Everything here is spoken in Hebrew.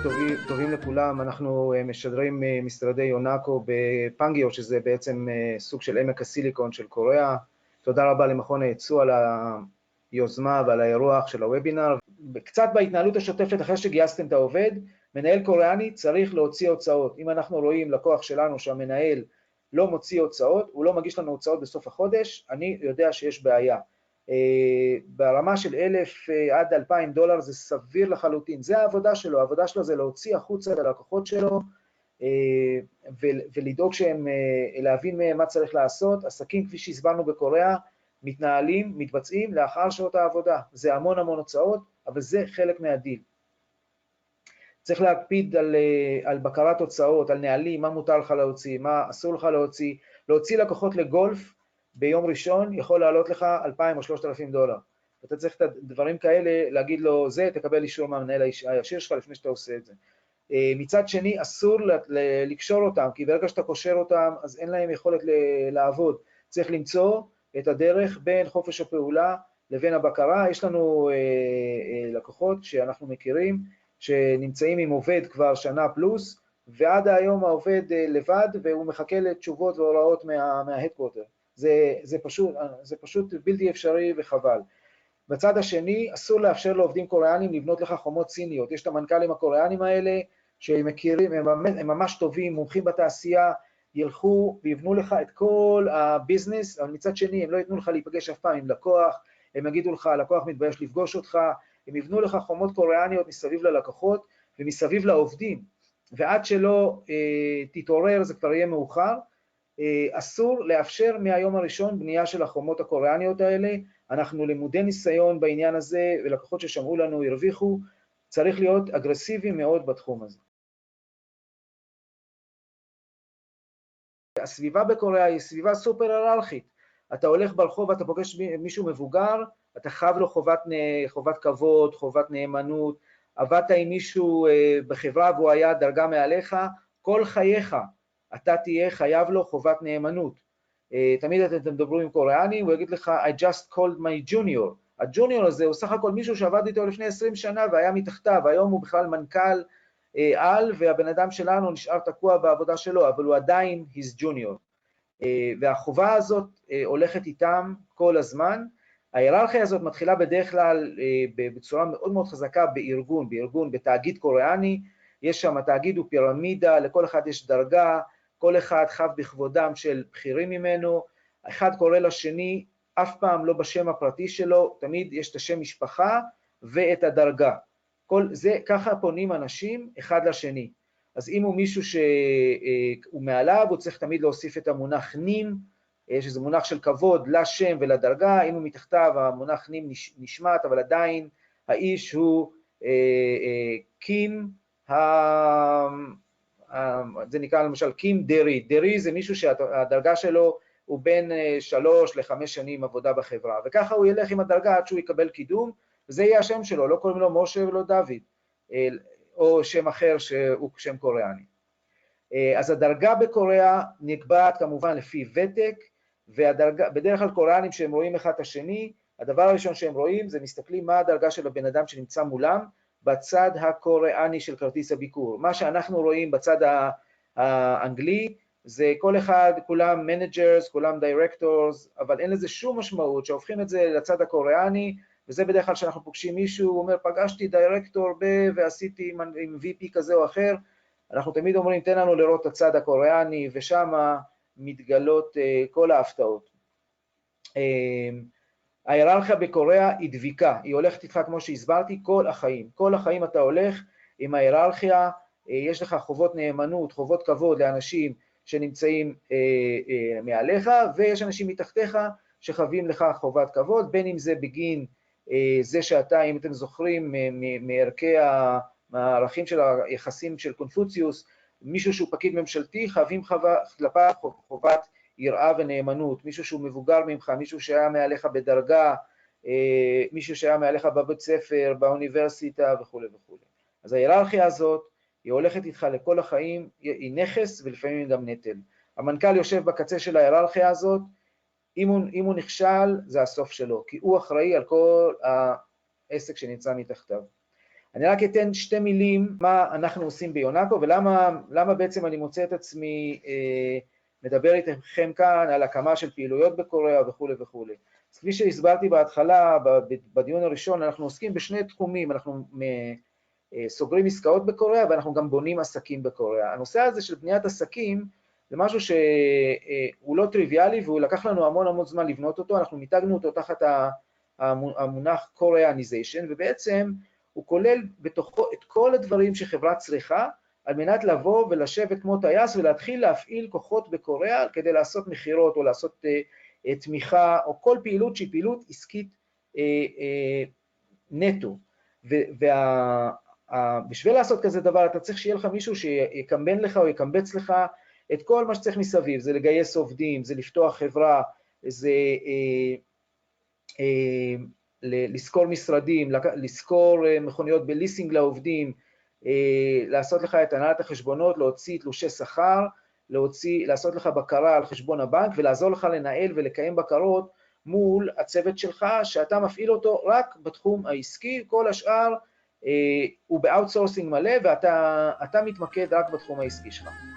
וטובים טובים לכולם, אנחנו משדרים משרדי יונאקו בפנגיו, שזה בעצם סוג של עמק הסיליקון של קוריאה. תודה רבה למכון הייצוא על היוזמה ועל האירוח של הוובינר. קצת בהתנהלות השוטפת, אחרי שגייסתם את העובד, מנהל קוריאני צריך להוציא הוצאות. אם אנחנו רואים לקוח שלנו שהמנהל לא מוציא הוצאות, הוא לא מגיש לנו הוצאות בסוף החודש, אני יודע שיש בעיה. ברמה של אלף עד אלפיים דולר זה סביר לחלוטין, זה העבודה שלו, העבודה שלו זה להוציא החוצה את הלקוחות שלו ולדאוג שהם, להבין מהם מה צריך לעשות. עסקים, כפי שהסברנו בקוריאה, מתנהלים, מתבצעים לאחר שעות העבודה. זה המון המון הוצאות, אבל זה חלק מהדיל. צריך להקפיד על, על בקרת הוצאות, על נהלים, מה מותר לך להוציא, מה אסור לך להוציא. להוציא לקוחות לגולף ביום ראשון יכול לעלות לך 2,000 או 3,000 דולר. אתה צריך את הדברים כאלה, להגיד לו, זה, תקבל אישור מהמנהל הישיר שלך לפני שאתה עושה את זה. מצד שני, אסור לקשור אותם, כי ברגע שאתה קושר אותם, אז אין להם יכולת לעבוד. צריך למצוא את הדרך בין חופש הפעולה לבין הבקרה. יש לנו לקוחות שאנחנו מכירים, שנמצאים עם עובד כבר שנה פלוס, ועד היום העובד לבד, והוא מחכה לתשובות והוראות מההדקווטר. זה, זה, פשוט, זה פשוט בלתי אפשרי וחבל. בצד השני, אסור לאפשר לעובדים קוריאנים לבנות לך חומות סיניות. יש את המנכ"לים הקוריאנים האלה, שהם מכירים, הם, הם ממש טובים, מומחים בתעשייה, ילכו ויבנו לך את כל הביזנס, אבל מצד שני, הם לא ייתנו לך להיפגש אף פעם עם לקוח, הם יגידו לך, הלקוח מתבייש לפגוש אותך, הם יבנו לך חומות קוריאניות מסביב ללקוחות ומסביב לעובדים, ועד שלא אה, תתעורר זה כבר יהיה מאוחר, אסור לאפשר מהיום הראשון בנייה של החומות הקוריאניות האלה, אנחנו למודי ניסיון בעניין הזה, ולקוחות ששמעו לנו הרוויחו, צריך להיות אגרסיבי מאוד בתחום הזה. הסביבה בקוריאה היא סביבה סופר היררכית, אתה הולך ברחוב ואתה פוגש מישהו מבוגר, אתה חייב לו חובת, חובת כבוד, חובת נאמנות, עבדת עם מישהו בחברה והוא היה דרגה מעליך, כל חייך אתה תהיה חייב לו חובת נאמנות. תמיד אתם תדברו עם קוריאני, הוא יגיד לך, I just called my junior. הג'וניור הזה הוא סך הכל מישהו שעבד איתו לפני 20 שנה והיה מתחתיו, היום הוא בכלל מנכ"ל על, והבן אדם שלנו נשאר תקוע בעבודה שלו, אבל הוא עדיין his junior. והחובה הזאת הולכת איתם כל הזמן. ההיררכיה הזאת מתחילה בדרך כלל בצורה מאוד מאוד חזקה בארגון, בארגון, בתאגיד קוריאני, יש שם, התאגיד הוא פירמידה, לכל אחד יש דרגה, כל אחד חב בכבודם של בכירים ממנו, אחד קורא לשני, אף פעם לא בשם הפרטי שלו, תמיד יש את השם משפחה ואת הדרגה. כל זה, ככה פונים אנשים אחד לשני. אז אם הוא מישהו שהוא מעליו, הוא צריך תמיד להוסיף את המונח נים, שזה מונח של כבוד לשם ולדרגה, אם הוא מתחתיו, המונח נים נשמט, אבל עדיין האיש הוא קים, זה נקרא למשל קים דרי, דרי זה מישהו שהדרגה שלו הוא בין שלוש לחמש שנים עבודה בחברה, וככה הוא ילך עם הדרגה עד שהוא יקבל קידום, וזה יהיה השם שלו, לא קוראים לו משה ולא דוד, או שם אחר שהוא שם קוריאני. אז הדרגה בקוריאה נקבעת כמובן לפי ותק, ובדרך כלל קוריאנים שהם רואים אחד את השני, הדבר הראשון שהם רואים זה מסתכלים מה הדרגה של הבן אדם שנמצא מולם, בצד הקוריאני של כרטיס הביקור. מה שאנחנו רואים בצד האנגלי, זה כל אחד, כולם managers, כולם directors, אבל אין לזה שום משמעות, שהופכים את זה לצד הקוריאני, וזה בדרך כלל כשאנחנו פוגשים מישהו, הוא אומר, פגשתי דירקטור ב... ועשיתי עם, עם VP כזה או אחר, אנחנו תמיד אומרים, תן לנו לראות את הצד הקוריאני, ושם מתגלות uh, כל ההפתעות. ההיררכיה בקוריאה היא דביקה, היא הולכת איתך, כמו שהסברתי, כל החיים. כל החיים אתה הולך עם ההיררכיה, יש לך חובות נאמנות, חובות כבוד לאנשים שנמצאים אה, אה, מעליך, ויש אנשים מתחתיך שחווים לך חובת כבוד, בין אם זה בגין אה, זה שאתה, אם אתם זוכרים, מערכי הערכים של היחסים של קונפוציוס, מישהו שהוא פקיד ממשלתי, חייבים כלפיו חובת יראה ונאמנות, מישהו שהוא מבוגר ממך, מישהו שהיה מעליך בדרגה, מישהו שהיה מעליך בבית ספר, באוניברסיטה וכו' וכו'. אז ההיררכיה הזאת, היא הולכת איתך לכל החיים, היא נכס ולפעמים היא גם נטל. המנכ"ל יושב בקצה של ההיררכיה הזאת, אם הוא, אם הוא נכשל, זה הסוף שלו, כי הוא אחראי על כל העסק שנמצא מתחתיו. אני רק אתן שתי מילים מה אנחנו עושים ביונקו ולמה בעצם אני מוצא את עצמי אה, מדבר איתכם כאן על הקמה של פעילויות בקוריאה וכולי וכולי. אז כפי שהסברתי בהתחלה, בדיון הראשון, אנחנו עוסקים בשני תחומים, אנחנו אה, סוגרים עסקאות בקוריאה ואנחנו גם בונים עסקים בקוריאה. הנושא הזה של בניית עסקים זה משהו שהוא לא טריוויאלי והוא לקח לנו המון המון זמן לבנות אותו, אנחנו מיתגנו אותו תחת המונח קוריאניזיישן, ובעצם הוא כולל בתוכו את כל הדברים שחברה צריכה על מנת לבוא ולשבת כמו טייס ולהתחיל להפעיל כוחות בקוריאה כדי לעשות מכירות או לעשות uh, uh, תמיכה או כל פעילות שהיא פעילות עסקית uh, נטו. ובשביל לעשות כזה דבר אתה צריך שיהיה לך מישהו שיקמבן לך או יקמבץ לך את כל מה שצריך מסביב, זה לגייס עובדים, זה לפתוח חברה, זה אה, אה, לשכור משרדים, לשכור אה, מכוניות בליסינג לעובדים, אה, לעשות לך את הנהלת החשבונות, להוציא תלושי שכר, להוציא, לעשות לך בקרה על חשבון הבנק ולעזור לך לנהל ולקיים בקרות מול הצוות שלך, שאתה מפעיל אותו רק בתחום העסקי, כל השאר אה, הוא ב outsourcing מלא ואתה מתמקד רק בתחום העסקי שלך.